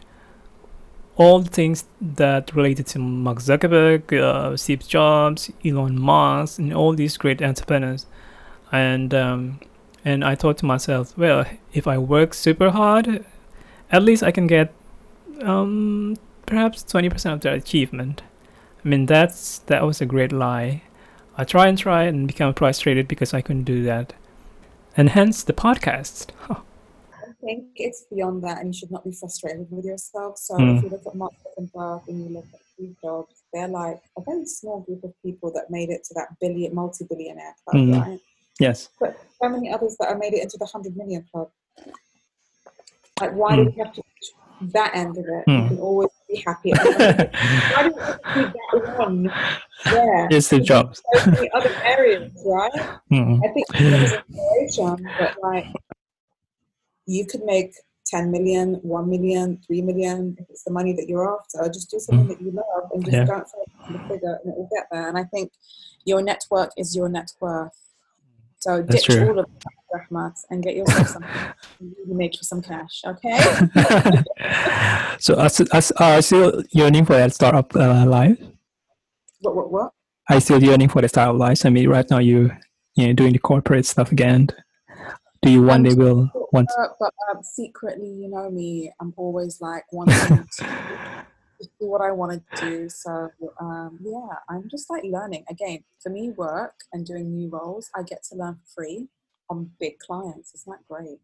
all the things that related to Mark Zuckerberg, uh, Steve Jobs, Elon Musk, and all these great entrepreneurs. And um, and I thought to myself, well, if I work super hard, at least I can get um, perhaps twenty percent of their achievement. I mean, that's that was a great lie. I try and try and become frustrated because I couldn't do that, and hence the podcast. I think it's beyond that, and you should not be frustrated with yourself. So mm. if you look at Mark Zuckerberg and you look at Steve Jobs, they're like a very small group of people that made it to that billion, multi-billionaire club, mm. right? Yes. But so many others that have made it into the hundred million club. Like, why mm. do you have to reach that end of it? You hmm. can always be happy. why do you do that one there? It's the jobs. So many other areas, right? Mm. I think inspiration, but like you could make 10 million, 1 million, 3 million, if it's the money that you're after, just do something mm. that you love and just yeah. don't focus on the figure and it will get there. And I think your network is your net worth. So That's ditch true. all of the rahmats and get yourself some make for some cash, okay? so are, are, are still yearning for that startup uh, life? what what what? You still yearning for the startup life? I mean, right now you you know doing the corporate stuff again. Do you one day will want? Uh, but um, secretly, you know me, I'm always like wanting to do what I want to do. So um, yeah, I'm just like learning. Again, for me, work and doing new roles, I get to learn for free on big clients. Isn't that great?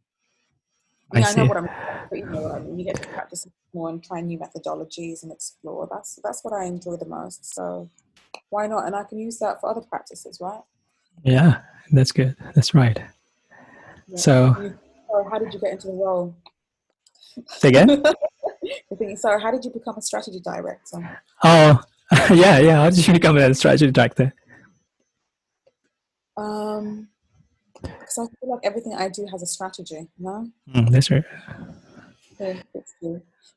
I I, mean, I know see. what I'm, but you know what I mean. You get to practice more and try new methodologies and explore. That's that's what I enjoy the most. So why not? And I can use that for other practices, right? Yeah, that's good. That's right. Yeah. So so how did you get into the role? say again. You're thinking, sorry, how did you become a strategy director? Oh, yeah, yeah. How did you become a strategy director? Um, because I feel like everything I do has a strategy. No, Mm, that's right. yeah.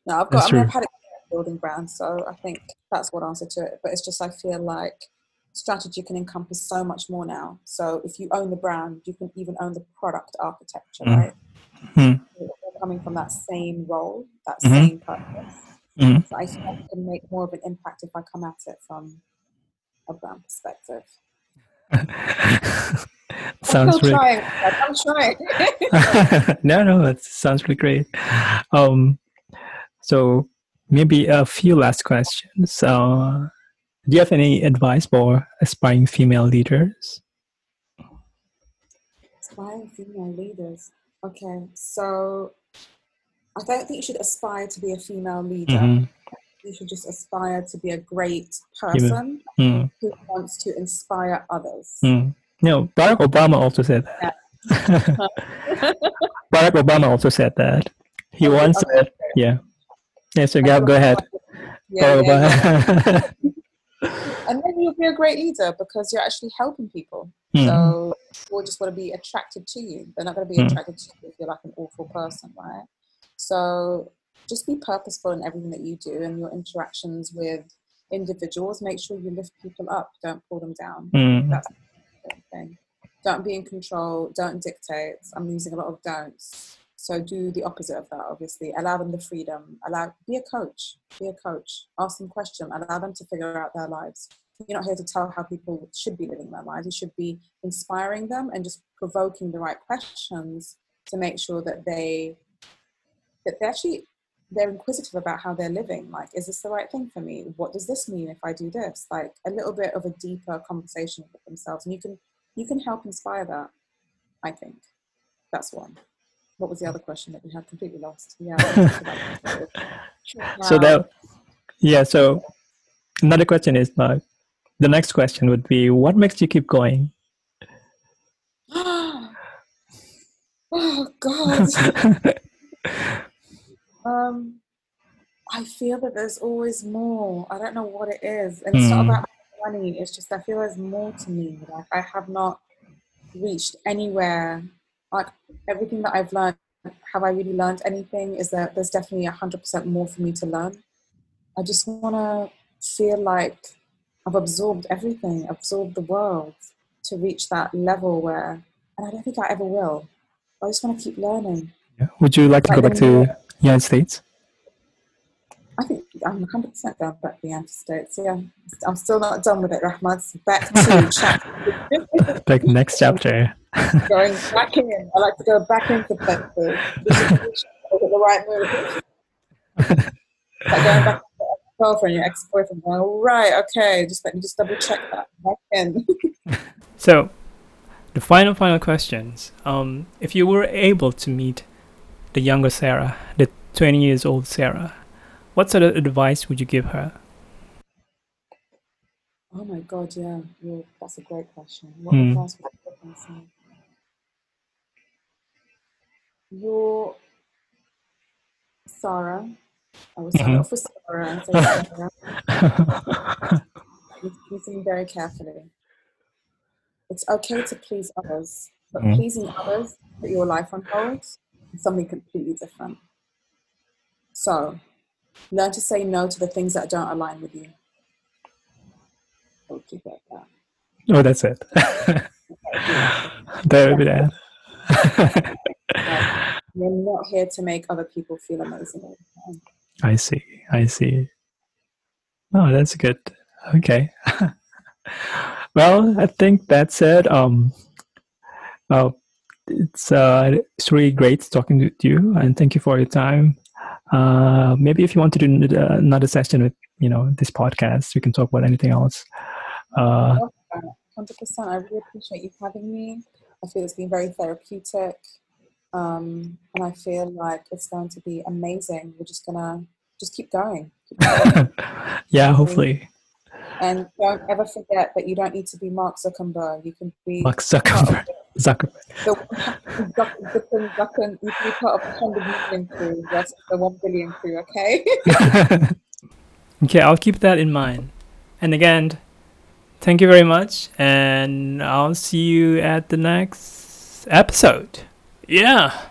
No, I've got. That's I mean, I've had building brands, so I think that's what answer to it. But it's just I feel like strategy can encompass so much more now. So if you own the brand, you can even own the product architecture, Mm. right? Mm. Coming from that same role, that Mhm. same purpose. Mm. So I think I can make more of an impact if I come at it from a brand perspective. Sounds I'm really. trying. I'm trying. no, no, it sounds really great. Um, so maybe a few last questions. Uh, do you have any advice for aspiring female leaders? Aspiring female leaders. Okay, so I don't think you should aspire to be a female leader. Mhm. You should just aspire to be a great person Mm, who wants to inspire others. mm. No, Barack Obama also said that. Barack Obama also said that. He Okay, once okay. said, yeah. Yeah, so go, go ahead. Yeah, yeah, yeah. And then you'll be a great leader because you're actually helping people. Mm, So people just want to be attracted to you. They're not going to be Mm. attracted to you if you're like an awful person, right? So just be purposeful in everything that you do and your interactions with individuals. Make sure you lift people up, don't pull them down. mm, That's the thing. Don't be in control, don't dictate. I'm using a lot of don'ts. So do the opposite of that, obviously. Allow them the freedom. Allow be a coach. Be a coach. Ask them questions. Allow them to figure out their lives. You're not here to tell how people should be living their lives. You should be inspiring them and just provoking the right questions to make sure that they that they actually they're inquisitive about how they're living. Like, is this the right thing for me? What does this mean if I do this? Like a little bit of a deeper conversation with themselves, and you can you can help inspire that. I think that's one. What was the other question that we had completely lost? Yeah. So that, yeah. So another question is like, the next question would be, what makes you keep going? oh God. Um, I feel that there's always more. I don't know what it is, and it's not Hmm. about money. It's just I feel there's more to me. Like I have not reached anywhere. Like everything that I've learned, have I really learned anything? Is that There's definitely a hundred percent more for me to learn. I just want to feel like I've absorbed everything, absorbed the world to reach that level where, and I don't think I ever will. I just want to keep learning. Would you like to go back to United States? I think I'm 100% going back to the United States. Yeah, I'm still not done with it, Rahmat. It's Back to chat. Like next chapter. going back in. I like to go back into places. This is the right move. like going back to your girlfriend, your ex-boyfriend, going, all right, okay, just let me just double check that. Back in. So, the final, final questions. Um, if you were able to meet the younger Sarah, the 20 years old Sarah, what sort of advice would you give her? Oh my God, yeah, yeah that's a great question. What Hmm. advice would you give myself? You're Sarah. I was Mhm. mm for Sarah. Sarah. Listen very carefully. It's okay to please others, but Mm. pleasing others put your life on hold something completely different. So, learn to say no to the things that don't align with you. I'll keep it at that. oh, that's it. That would be that. We're not here to make other people feel amazing. I see. I see. Oh, that's good. Okay. well, I think that's it. Um, uh, it's uh, it's really great talking to you, and thank you for your time. Uh, maybe if you want to do another session with you know this podcast, we can talk about anything else. Uh, Hundred percent. I really appreciate you having me. I feel it's been very therapeutic, um, and I feel like it's going to be amazing. We're just gonna just keep going. Keep going. yeah, hopefully. And don't ever forget that you don't need to be Mark Zuckerberg. You can be Mark Zuckerberg. Zuckerberg. The, Zuckerberg, Zuckerberg, you can be part of the 100 million crew versus the 1 billion crew, okay? okay, I'll keep that in mind. And again, thank you very much. And I'll see you at the next episode. Yeah.